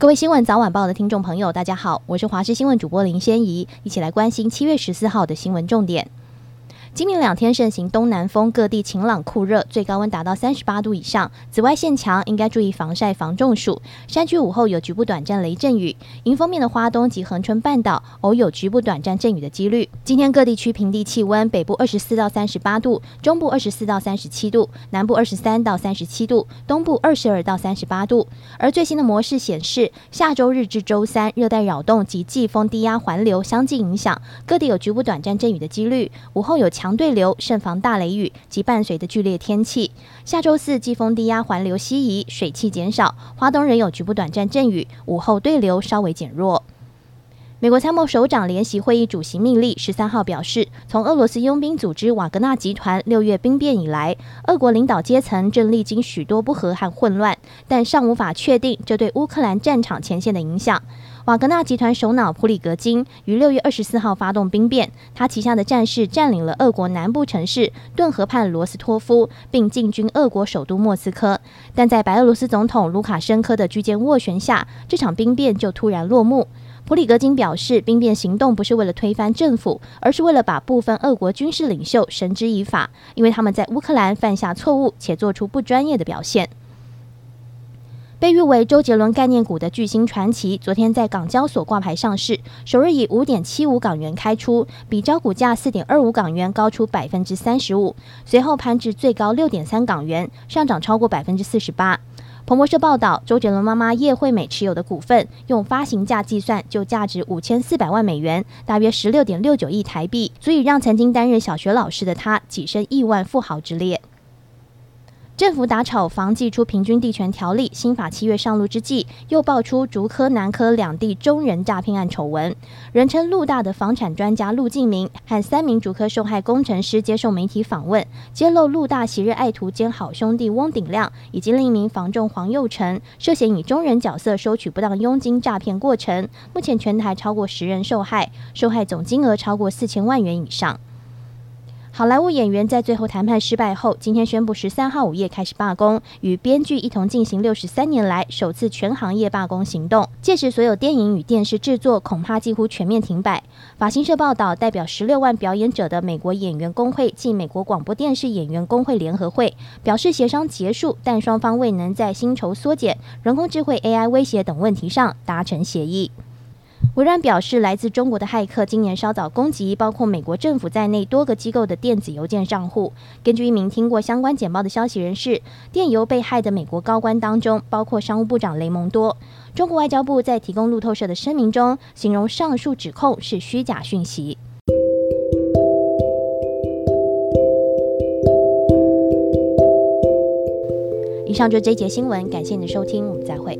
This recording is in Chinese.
各位新闻早晚报的听众朋友，大家好，我是华视新闻主播林仙怡，一起来关心七月十四号的新闻重点。今明两天盛行东南风，各地晴朗酷热，最高温达到三十八度以上，紫外线强，应该注意防晒防中暑。山区午后有局部短暂雷阵雨，迎风面的花东及恒春半岛偶有局部短暂阵雨的几率。今天各地区平地气温，北部二十四到三十八度，中部二十四到三十七度，南部二十三到三十七度，东部二十二到三十八度。而最新的模式显示，下周日至周三，热带扰动及季风低压环流相继影响，各地有局部短暂阵雨的几率。午后有强。强对流，慎防大雷雨及伴随的剧烈天气。下周四，季风低压环流西移，水汽减少，华东仍有局部短暂阵雨，午后对流稍微减弱。美国参谋首长联席会议主席命令十三号表示，从俄罗斯佣兵组织瓦格纳集团六月兵变以来，俄国领导阶层正历经许多不和和混乱，但尚无法确定这对乌克兰战场前线的影响。瓦格纳集团首脑普里格金于六月二十四号发动兵变，他旗下的战士占领了俄国南部城市顿河畔罗斯托夫，并进军俄国首都莫斯科。但在白俄罗斯总统卢卡申科的居间斡旋下，这场兵变就突然落幕。普里格金表示，兵变行动不是为了推翻政府，而是为了把部分俄国军事领袖绳之以法，因为他们在乌克兰犯下错误且做出不专业的表现。被誉为周杰伦概念股的巨星传奇，昨天在港交所挂牌上市，首日以五点七五港元开出，比招股价四点二五港元高出百分之三十五。随后攀至最高六点三港元，上涨超过百分之四十八。彭博社报道，周杰伦妈妈叶惠美持有的股份，用发行价计算，就价值五千四百万美元，大约十六点六九亿台币，足以让曾经担任小学老师的她跻身亿万富豪之列。政府打炒房祭出平均地权条例新法七月上路之际，又爆出竹科、南科两地中人诈骗案丑闻。人称陆大的房产专家陆敬明和三名竹科受害工程师接受媒体访问，揭露陆大昔日爱徒兼好兄弟翁鼎亮以及另一名房仲黄佑成涉嫌以中人角色收取不当佣金诈骗过程。目前全台超过十人受害，受害总金额超过四千万元以上。好莱坞演员在最后谈判失败后，今天宣布十三号午夜开始罢工，与编剧一同进行六十三年来首次全行业罢工行动。届时，所有电影与电视制作恐怕几乎全面停摆。法新社报道，代表十六万表演者的美国演员工会暨美国广播电视演员工会联合会表示，协商结束，但双方未能在薪酬缩减、人工智慧 AI 威胁等问题上达成协议。微软表示，来自中国的骇客今年稍早攻击包括美国政府在内多个机构的电子邮件账户。根据一名听过相关简报的消息人士，电邮被害的美国高官当中包括商务部长雷蒙多。中国外交部在提供路透社的声明中，形容上述指控是虚假讯息。以上就这节新闻，感谢你的收听，我们再会。